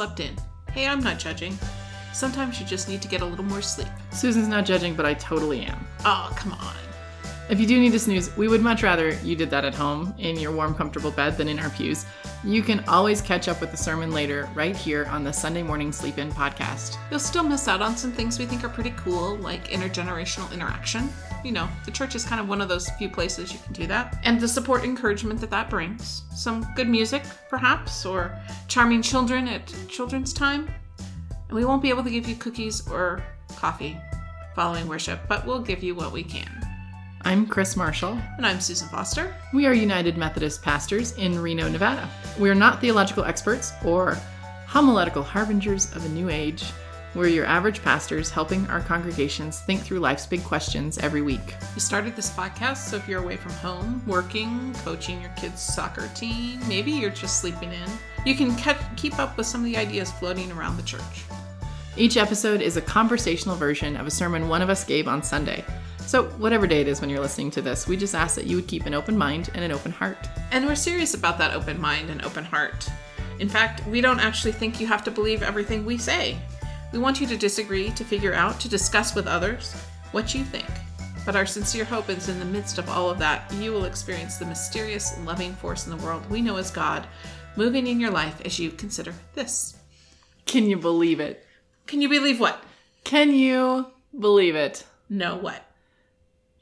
slept in. Hey, I'm not judging. Sometimes you just need to get a little more sleep. Susan's not judging, but I totally am. Oh, come on. If you do need to snooze, we would much rather you did that at home in your warm, comfortable bed than in our pews. You can always catch up with the sermon later right here on the Sunday Morning Sleep In podcast. You'll still miss out on some things we think are pretty cool, like intergenerational interaction. You know, the church is kind of one of those few places you can do that. And the support encouragement that that brings. Some good music, perhaps, or charming children at children's time. And we won't be able to give you cookies or coffee following worship, but we'll give you what we can. I'm Kris Marshall. And I'm Susan Foster. We are United Methodist pastors in Reno, Nevada. We are not theological experts or homiletical harbingers of a new age. We're your average pastors helping our congregations think through life's big questions every week. We started this podcast, so if you're away from home, working, coaching your kids' soccer team, maybe you're just sleeping in, you can keep up with some of the ideas floating around the church. Each episode is a conversational version of a sermon one of us gave on Sunday. So, whatever day it is when you're listening to this, we just ask that you would keep an open mind and an open heart. And we're serious about that open mind and open heart. In fact, we don't actually think you have to believe everything we say. We want you to disagree, to figure out, to discuss with others what you think. But our sincere hope is in the midst of all of that, you will experience the mysterious, loving force in the world we know as God moving in your life as you consider this. Can you believe it? Can you believe what? Can you believe it? No, what?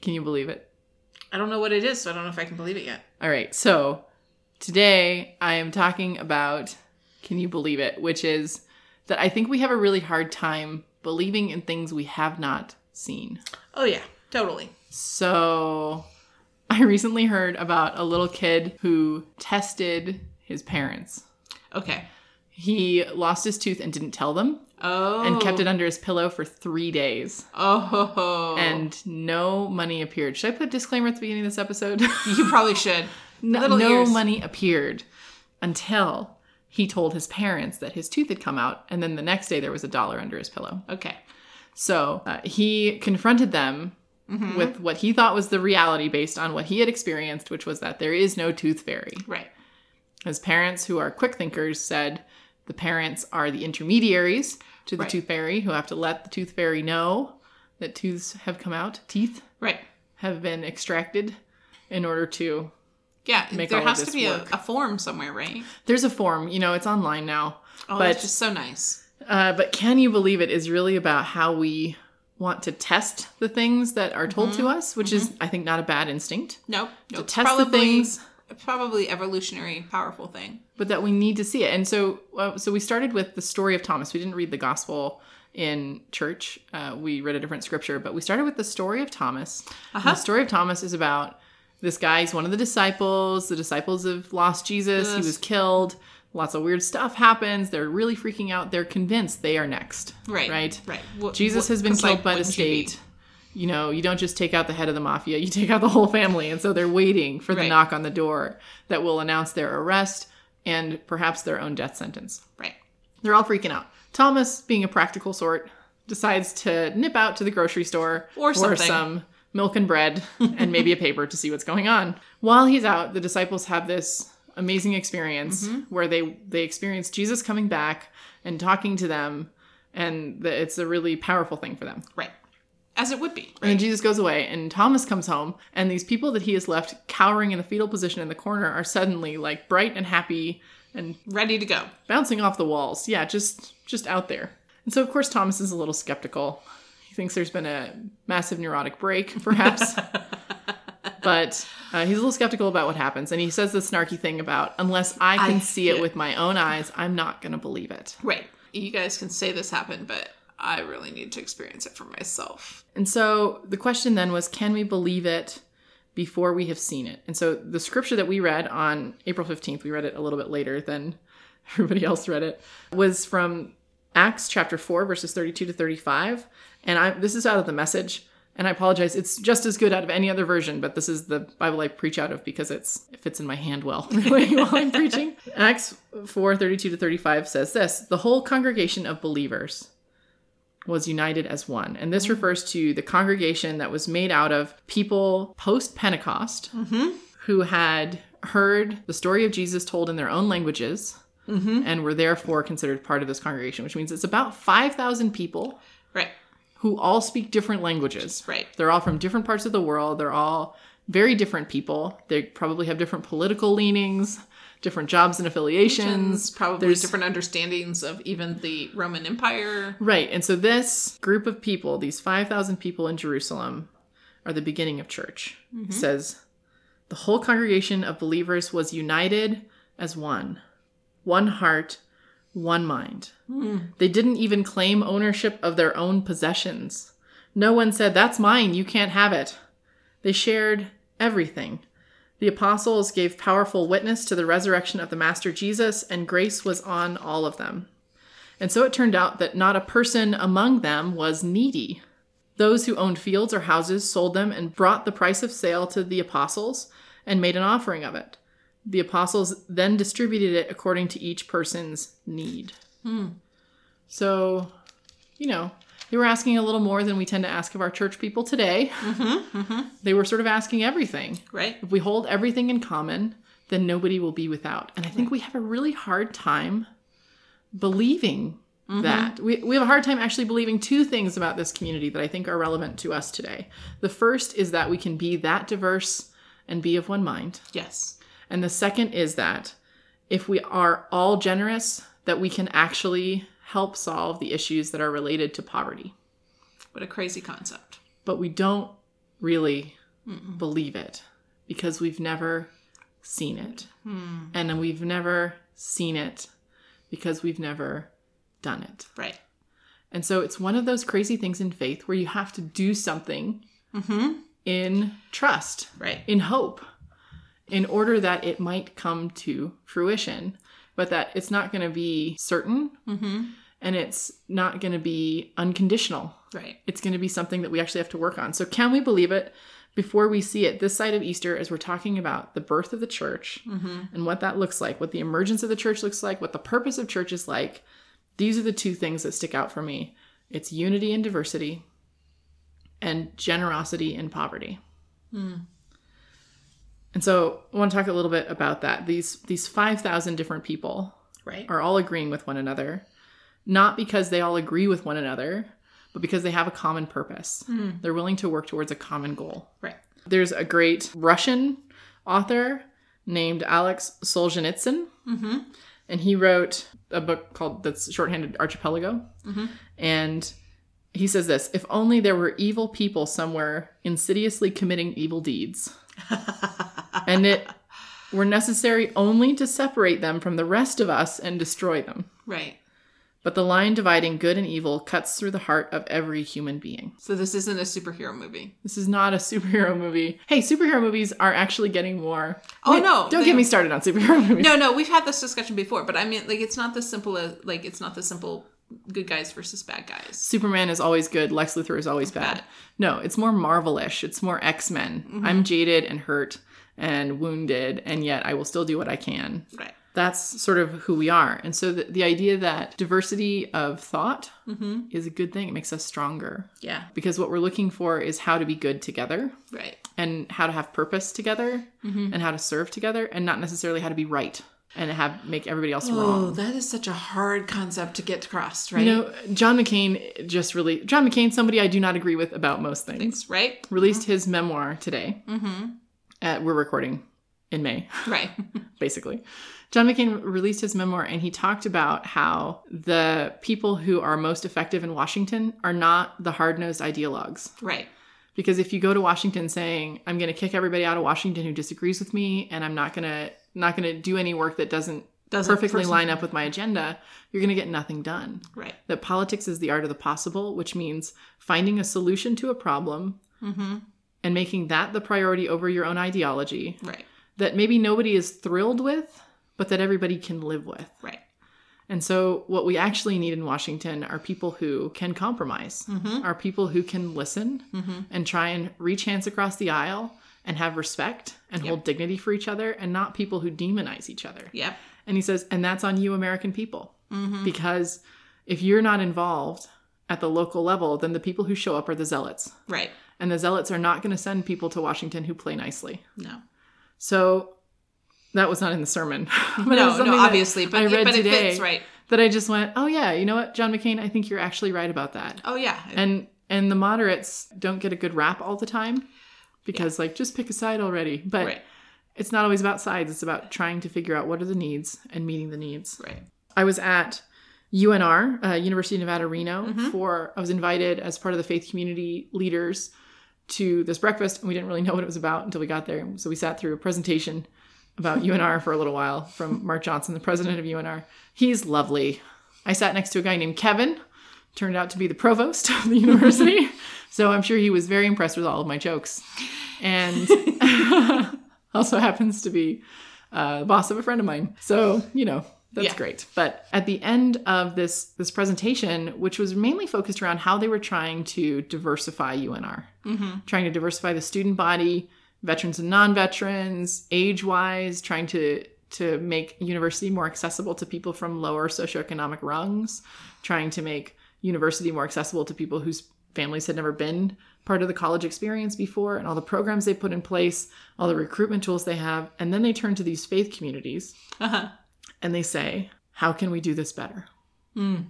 Can you believe it? I don't know what it is, so I don't know if I can believe it yet. All right. So today I am talking about can you believe it, which is that I think we have a really hard time believing in things we have not seen. Oh, yeah, totally. So I recently heard about a little kid who tested his parents. Okay. He lost his tooth and didn't tell them. Oh. And kept it under his pillow for three days. Oh. And no money appeared. Should I put a disclaimer at the beginning of this episode? you probably should. no, no money appeared until he told his parents that his tooth had come out. And then the next day there was a dollar under his pillow. Okay. So uh, he confronted them mm-hmm. with what he thought was the reality based on what he had experienced, which was that there is no tooth fairy. Right. His parents, who are quick thinkers, said the parents are the intermediaries to the right. tooth fairy who have to let the tooth fairy know that tooths have come out, teeth right have been extracted in order to yeah make there has to be a, a, form somewhere right? There's a form you know it's online now oh but, it's just so nice. Uh, but can you believe it is really about how we want to test the things that are told mm-hmm. to us which mm-hmm. is i think not a bad instinct. Nope, nope. to test probably, the things. probably evolutionary powerful thing. But that we need to see it. And so uh, so we started with the story of thomas. We didn't read the gospel in church. Uh, we read a different scripture but we started with the story of thomas. Uh-huh. the story of thomas is about this guy one of the disciples the disciples have lost jesus yes. he was killed lots of weird stuff happens they're really freaking out they're convinced they are next right right right well, jesus has been killed like, by the state you know, you don't just take out the head of the mafia, you take out the whole family. And so they're waiting for the right. knock on the door that will announce their arrest and perhaps their own death sentence. Right. They're all freaking out. Thomas, being a practical sort, decides to nip out to the grocery store or for some milk and bread and maybe a paper to see what's going on. While he's out, the disciples have this amazing experience mm-hmm. where they they experience Jesus coming back and talking to them and the, it's a really powerful thing for them. Right. As it would be. Right? And then Jesus goes away, and Thomas comes home, and these people that he has left cowering in the fetal position in the corner are suddenly like bright and happy and ready to go, bouncing off the walls. Yeah, just just out there. And so of course Thomas is a little skeptical. Thinks there's been a massive neurotic break, perhaps. but uh, he's a little skeptical about what happens, and he says the snarky thing about unless I can I, see it yeah. with my own eyes, I'm not going to believe it. Right. You guys can say this happened, but I really need to experience it for myself. And so the question then was can we believe it before we have seen it? And so the scripture that we read on April 15th, we read it a little bit later than everybody else read it, was from Acts chapter 4, verses 32 to 35. And I this is out of the message. And I apologize, it's just as good out of any other version, but this is the Bible I preach out of because it's it fits in my hand well while I'm preaching. Acts 4, 32 to 35 says this the whole congregation of believers was united as one. And this mm-hmm. refers to the congregation that was made out of people post Pentecost mm-hmm. who had heard the story of Jesus told in their own languages and were therefore considered part of this congregation, which means it's about 5,000 people Right. Who all speak different languages. Right. They're all from different parts of the world. They're all very different people. They probably have different political leanings, different jobs and affiliations. Probably There's- different understandings of even the Roman Empire. Right. And so this group of people, these 5,000 people in Jerusalem, are the beginning of church. It mm-hmm. says, the whole congregation of believers was united as one, one heart, one mind. Hmm. They didn't even claim ownership of their own possessions. No one said, That's mine, you can't have it. They shared everything. The apostles gave powerful witness to the resurrection of the Master Jesus, and grace was on all of them. And so it turned out that not a person among them was needy. Those who owned fields or houses sold them and brought the price of sale to the apostles and made an offering of it. The apostles then distributed it according to each person's need. Hmm. So, you know, they were asking a little more than we tend to ask of our church people today. Mm-hmm, mm-hmm. They were sort of asking everything. Right. If we hold everything in common, then nobody will be without. And I think we have a really hard time believing mm-hmm. that. We, we have a hard time actually believing two things about this community that I think are relevant to us today. The first is that we can be that diverse and be of one mind. Yes. And the second is that if we are all generous, that we can actually help solve the issues that are related to poverty. What a crazy concept. But we don't really believe it because we've never seen it. Hmm. And we've never seen it because we've never done it. Right. And so it's one of those crazy things in faith where you have to do something mm-hmm. in trust, Right. in hope, in order that it might come to fruition, but that it's not going to be certain mm-hmm. and it's not going to be unconditional. Right. It's going to be something that we actually have to work on. So, can we believe it before we see it this side of Easter as we're talking about the birth of the church mm-hmm. and what that looks like, what the emergence of the church looks like, what the purpose of church is like? These are the two things that stick out for me it's unity and diversity, and generosity and poverty. Hmm. And so, I want to talk a little bit about that. These these five thousand different people Right. are all agreeing with one another, not because they all agree with one another, but because they have a common purpose. Hmm. They're willing to work towards a common goal. Right. There's a great Russian author named Alex Solzhenitsyn, mm-hmm. and he wrote a book called that's shorthanded Archipelago, mm-hmm. and he says this: If only there were evil people somewhere insidiously committing evil deeds, and it were necessary only to separate them from the rest of us and destroy them. Right. But the line dividing good and evil cuts through the heart of every human being. So this isn't a superhero movie. This is not a superhero movie. Hey, superhero movies are actually getting more. Oh, Wait, no, Don't they- get me started on superhero movies. No, no, we've had this discussion before, but I mean, like, it's not the simple as like it's not the simple good guys versus bad guys. Superman is always good. Lex Luthor is always bad. Bad. No, it's more Marvelish. It's more X Men. Mm-hmm. I'm jaded and hurt and wounded, and yet I will still do what I can. Right. That's sort of who we are. And so the, the idea that diversity of thought mm-hmm. is a good thing, it makes us stronger. Yeah. Because what we're looking for is how to be good together Right. and how to have purpose together mm-hmm. and how to serve together and not necessarily how to be right and have make everybody else wrong. Oh, wrong. that is such a hard concept to get across, right? You know, John McCain just really John McCain, somebody I do not agree with about most things, right? released mm-hmm. his memoir today. Mm-hmm. We're recording in May, Right. basically. John McCain released his memoir and he talked about how the people who are most effective in Washington are not the hard nosed ideologues. right. Because if you go to Washington saying, I'm going to kick everybody out of Washington who disagrees with me and I'm not going to not going to do any work that doesn't, Doesn't perfectly person- line up with my agenda, you're going to get nothing done. Right. That politics is the art of the possible, which means finding a solution to a problem Mm-hmm. And making that the priority over your own ideology Right. that maybe nobody is thrilled with, but that everybody can live with. Right. And so, what we actually need in Washington are people who can compromise, Mm-hmm. are people who can listen and try and reach hands across the aisle and have respect and hold dignity for each other, and not people who demonize each other. Yep. And he says, and that's on you, American people. Mm-hmm. Because if you're not involved at the local level, then the people who show up are the zealots. Right. And the zealots are not going to send people to Washington who play nicely. No. So that was not in the sermon. but it was no, no, obviously, but, I read but today fits, right? that I just went, oh yeah, you know what, John McCain, I think you're actually right about that. Oh yeah, And and the moderates don't get a good rap all the time because like just pick a side already. But right, it's not always about sides. It's about trying to figure out what are the needs and meeting the needs. right. I was at UNR, uh, University of Nevada, Reno, Mhm. for I was invited as part of the faith community leaders to this breakfast, and we didn't really know what it was about until we got there. So we sat through a presentation about UNR for a little while from Mark Johnson, the president of UNR. He's lovely. I sat next to a guy named Kevin, turned out to be the provost of the university. so I'm sure he was very impressed with all of my jokes. And also happens to be uh, the boss of a friend of mine. So, you know, that's Yeah. great. But at the end of this this presentation, which was mainly focused around how they were trying to diversify UNR, Mm-hmm. trying to diversify the student body, veterans and non-veterans, age-wise, trying to to make university more accessible to people from lower socioeconomic rungs, trying to make university more accessible to people whose families had never been part of the college experience before and all the programs they put in place, all the recruitment tools they have, and then they turn to these faith communities Uh-huh. And they say, "How can we do this better?" Mm.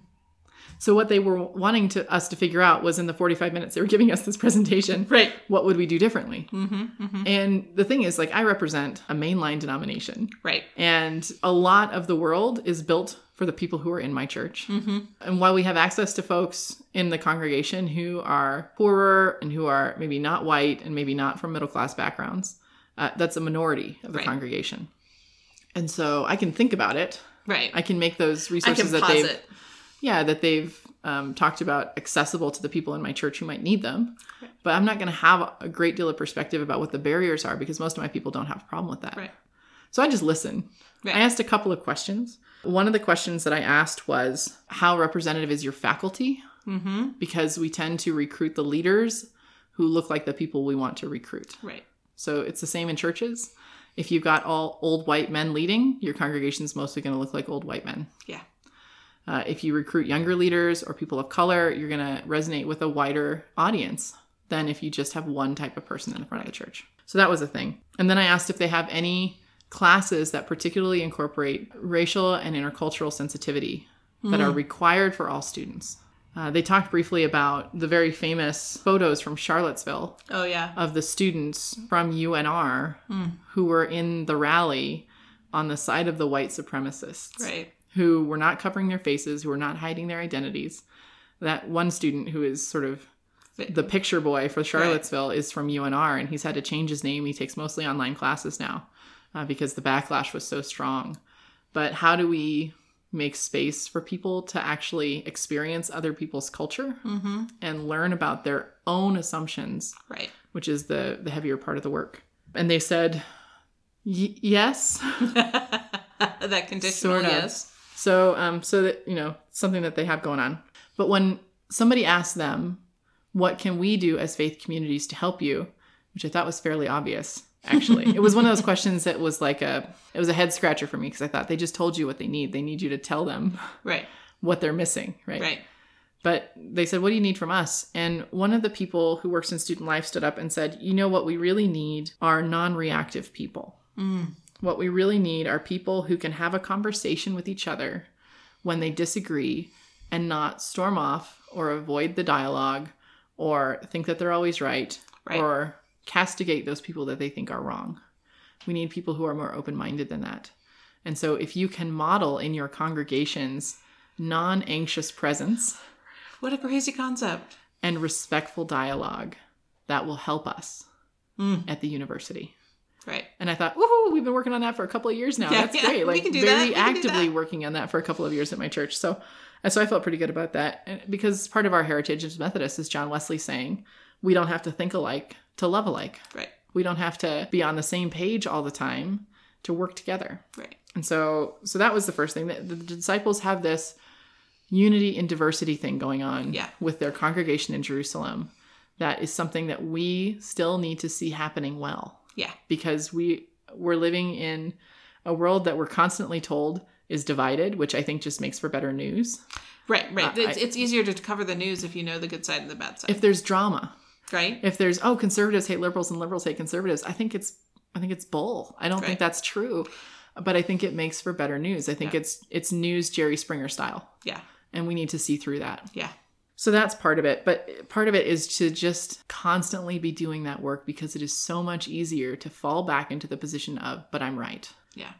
So what they were wanting to us to figure out was in the 45 minutes they were giving us this presentation, Right. what would we do differently? Mm-hmm. Mm-hmm. And the thing is like I represent a mainline denomination Right. and a lot of the world is built for the people who are in my church. Mm-hmm. And while we have access to folks in the congregation who are poorer and who are maybe not white and maybe not from middle class backgrounds, uh, that's a minority of the Right. congregation. And so I can think about it. Right. I can make those resources that they've posit. yeah that they've um, talked about accessible to the people in my church who might need them but i'm not going to have a great deal of perspective about what the barriers are because most of my people don't have a problem with that Right. so i just listen Right. i asked a couple of questions one of the questions that i asked was how representative is your faculty Mm-hmm. because we tend to recruit the leaders who look like the people we want to recruit Right. so it's the same in churches if you've got all old white men leading your congregation's mostly going to look like old white men Yeah. uh, if you recruit younger leaders or people of color, you're going to resonate with a wider audience than if you just have one type of person in the front of the church. So that was a thing. And then I asked if they have any classes that particularly incorporate racial and intercultural sensitivity that are required for all students. Uh, they talked briefly about the very famous photos from Charlottesville Oh yeah. of the students from UNR who were in the rally on the side of the white supremacists Right. who were not covering their faces, who were not hiding their identities. That one student who is sort of the picture boy for Charlottesville is from UNR, and he's had to change his name. He takes mostly online classes now uh, because the backlash was so strong. But how do we make space for people to actually experience other people's culture Mm-hmm. and learn about their own assumptions, Right. which is the the heavier part of the work? And they said, y- yes. that conditional. Sort of. Yes. So, um, so that you know, something that they have going on. But when somebody asks them, "What can we do as faith communities to help you?" which I thought was fairly obvious. Actually, it was one of those questions that was like a, it was a head scratcher for me because I thought they just told you what they need. They need you to tell them Right. what they're missing, right? Right. But they said, What do you need from us? And one of the people who works in student life stood up and said, You know what we really need are non reactive people. Mm. What we really need are people who can have a conversation with each other when they disagree and not storm off or avoid the dialogue or think that they're always right, Right. or castigate those people that they think are wrong. We need people who are more open minded than that. And so if you can model in your congregations non anxious presence, What a crazy concept. and respectful dialogue that will help us Mm. at the university. Right. And I thought, woohoo, we've been working on that for a couple of years now. Yeah, That's yeah, great. we Like can do very that, we do actively working on that for a couple of years at my church. So and so I felt pretty good about that. And because part of our heritage as Methodists is John Wesley saying, we don't have to think alike to love alike. Right. We don't have to be on the same page all the time to work together. Right. And so so that was the first thing. The, the disciples have this unity and diversity thing going on Yeah. with their congregation in Jerusalem. That is something that we still need to see happening well Yeah. because we we're living in a world that we're constantly told is divided, which I think just makes for better news. Right. Right. Uh, it's, I- it's easier to cover the news if you know the good side and the bad side. If there's drama, right. if there's oh conservatives hate liberals and liberals hate conservatives, I think it's I think it's bull. I don't think that's true. But I think it makes for better news. I think Yeah. it's it's news Jerry Springer style. Yeah. And we need to see through that. Yeah. So that's part of it. But part of it is to just constantly be doing that work because it is so much easier to fall back into the position of, but I'm right. Yeah.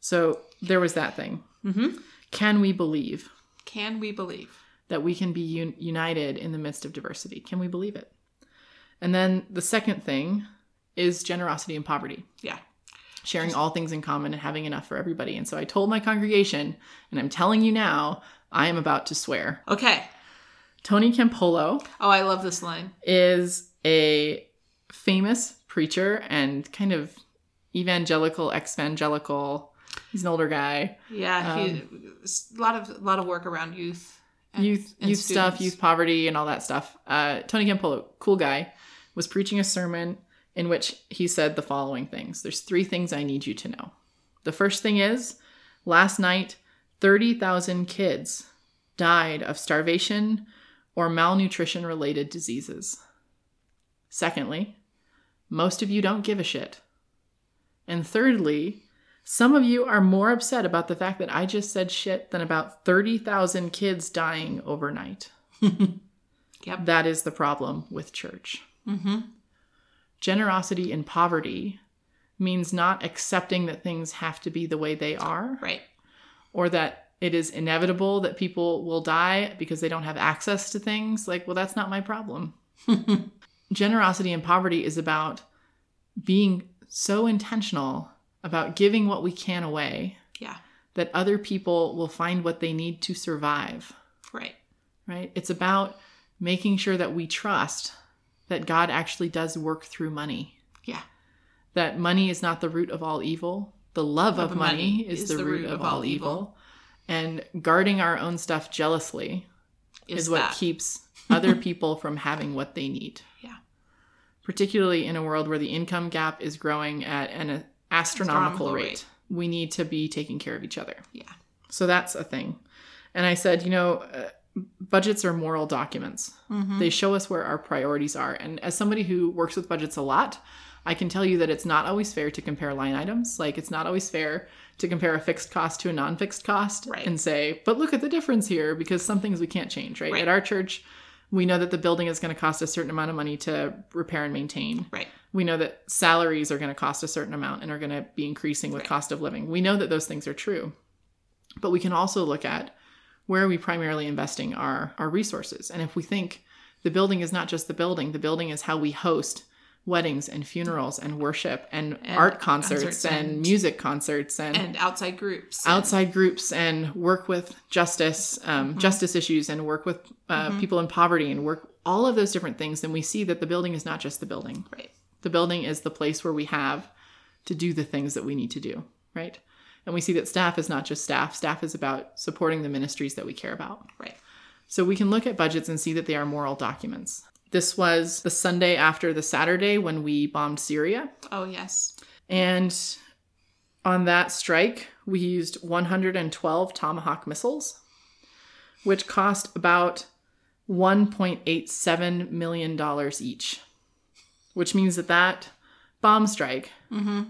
So there was that thing. Mm-hmm. Can we believe Can we believe? that we can be un- united in the midst of diversity? Can we believe it? And then the second thing is generosity and poverty. Yeah. sharing all things in common and having enough for everybody. And so I told my congregation, and I'm telling you now, I am about to swear. Okay. Tony Campolo Oh, I love this line. is a famous preacher and kind of evangelical, evangelical. He's an older guy. Yeah. he, a lot of a lot of work around youth. and- Um, youth and youth stuff, youth poverty, and all that stuff. Uh, Tony Campolo, cool guy, was preaching a sermon in which he said the following things. There's three things I need you to know. The first thing is, last night, thirty thousand kids died of starvation or malnutrition related diseases. Secondly, most of you don't give a shit. And thirdly, some of you are more upset about the fact that I just said shit than about 30,000 kids dying overnight. Yep. That is the problem with church. Mm-hmm. Generosity in poverty means not accepting that things have to be the way they are Right. or that it is inevitable that people will die because they don't have access to things. Like, well, that's not my problem. Generosity in poverty is about being so intentional about giving what we can away Yeah. that other people will find what they need to survive, Right. right? It's about making sure that we trust that God actually does work through money, Yeah. that money is not the root of all evil. The love of, money, is, the, root, of, all evil. And guarding our own stuff jealously is, what that. keeps other people from having what they need. Yeah. Particularly in a world where the income gap is growing at an astronomical, Astronomical rate. rate. We need to be taking care of each other. Yeah. So that's a thing. And I said, you know, uh, budgets are moral documents. Mm-hmm. They show us where our priorities are. And as somebody who works with budgets a lot, I can tell you that it's not always fair to compare line items. Like, it's not always fair to compare a fixed cost to a non fixed cost Right. and say, but look at the difference here because some things we can't change, right? Right. At our church, we know that the building is going to cost a certain amount of money to repair and maintain. Right. We know that salaries are going to cost a certain amount and are going to be increasing with Right. cost of living. We know that those things are true. But we can also look at where are we primarily investing our, our resources. And if we think the building is not just the building, the building is how we host weddings and funerals and worship and, And art concerts, concerts and, and- music concerts and, And outside groups. outside groups and work with justice um, justice issues and work with uh, people in poverty and work all of those different things then we see that the building is not just the building Right. the building is the place where we have to do the things that we need to do right and we see that staff is not just staff staff is about supporting the ministries that we care about Right. so we can look at budgets and see that they are moral documents this was the sunday after the saturday when we bombed syria Oh yes. and on that strike, we used 112 Tomahawk missiles, which cost about $1.87 million each, which means that that bomb strike, Mm-hmm.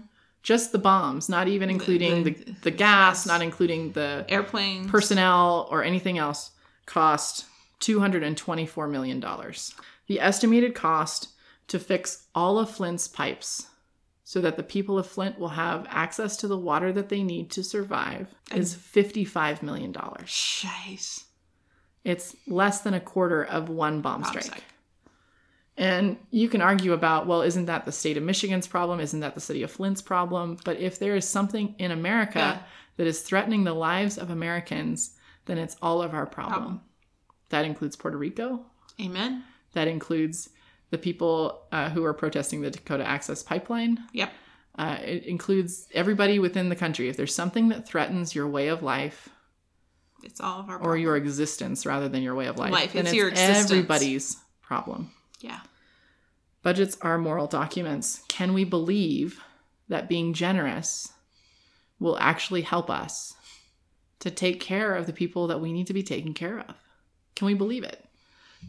Just the bombs, not even including the, the- the, gas, not including the Airplanes. personnel or anything else, cost $224 million. The estimated cost to fix all of Flint's pipes so that the people of Flint will have access to the water that they need to survive is $55 million. Jeez. It's less than a quarter of one bomb, Bomb strike. strike. And you can argue about, well, isn't that the state of Michigan's problem? Isn't that the city of Flint's problem? But if there is something in America Yeah. that is threatening the lives of Americans, then it's all of our problem. Problem. That includes Puerto Rico. Amen. That includes the people uh, who are protesting the Dakota Access Pipeline. Yep. Uh, it includes everybody within the country. If there's something that threatens your way of life It's all of our problem. or your existence rather than your way of life, Life, it's it's, your existence. everybody's problem. Yeah. Budgets are moral documents. Can we believe that being generous will actually help us to take care of the people that we need to be taken care of? Can we believe it?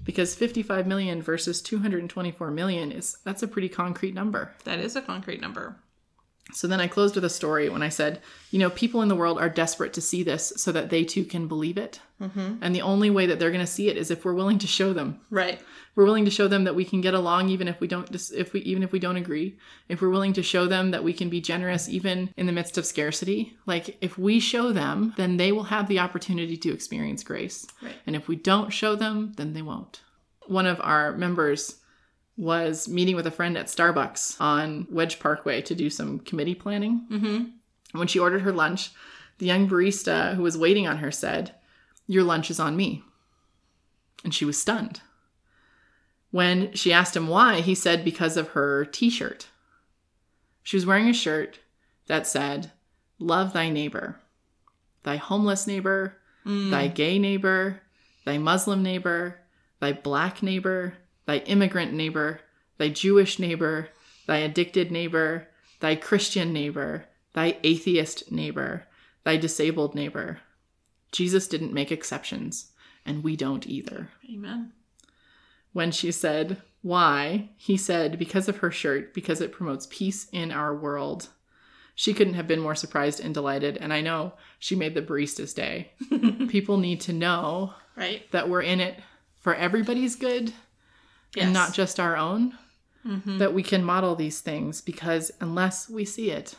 Because 55 million versus 224 million is that's a pretty concrete number. That is a concrete number. So then I closed with a story when I said, you know, people in the world are desperate to see this so that they too can believe it. Mm-hmm. And the only way that they're going to see it is if we're willing to show them. Right. We're willing to show them that we can get along even if we don't if we even if we don't agree. If we're willing to show them that we can be generous even in the midst of scarcity. Like if we show them, then they will have the opportunity to experience grace. Right. And if we don't show them, then they won't. One of our members was meeting with a friend at Starbucks on Wedge Parkway to do some committee planning. Mm-hmm. When she ordered her lunch, the young barista who was waiting on her said, Your lunch is on me. And she was stunned. When she asked him why, he said, Because of her t shirt. She was wearing a shirt that said, Love thy neighbor, thy homeless neighbor, thy gay neighbor, thy Muslim neighbor, thy black neighbor, thy immigrant neighbor, thy Jewish neighbor, thy addicted neighbor, thy Christian neighbor, thy atheist neighbor, thy disabled neighbor. Jesus didn't make exceptions, and we don't either. Amen. When she said, Why? He said, Because of her shirt, because it promotes peace in our world. She couldn't have been more surprised and delighted, and I know she made the barista's day. People need to know Right. that we're in it for everybody's good Yes. and not just our own. Mhm. That we can model these things because unless we see it,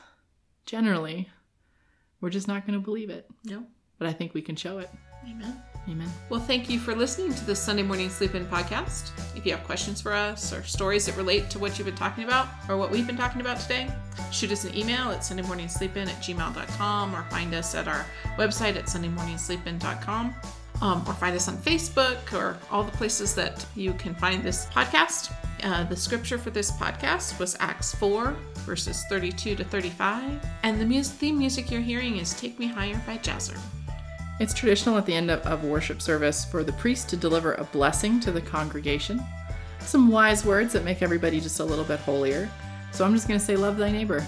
generally, we're just not going to believe it. No. But I think we can show it. Amen. Amen. Well, thank you for listening to the Sunday Morning Sleep In podcast. If you have questions for us or stories that relate to what you've been talking about or what we've been talking about today, shoot us an email at sundaymorningsleepin at gmail.com or find us at our website at sundaymorningsleepin.com um, or find us on Facebook or all the places that you can find this podcast. Uh, the scripture for this podcast was Acts 4, verses 32 to 35. And the theme music you're hearing is Take Me Higher by Jazzer. It's traditional at the end of, of worship service for the priest to deliver a blessing to the congregation. Some wise words that make everybody just a little bit holier. So I'm just going to say, Love thy neighbor.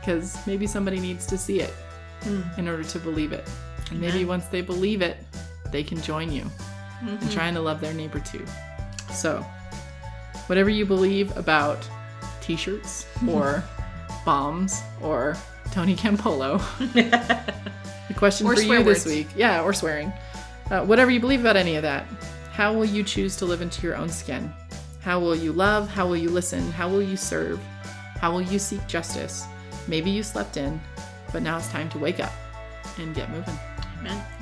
Because maybe somebody needs to see it in order to believe it. And maybe once they believe it, they can join you in trying to love their neighbor too. So, whatever you believe about t shirts or bombs or Tony Campolo, the question Or for you this week, yeah, or swearing, uh, whatever you believe about any of that, how will you choose to live into your own skin? How will you love? How will you listen? How will you serve? How will you seek justice? Maybe you slept in, but now it's time to wake up and get moving. Amen.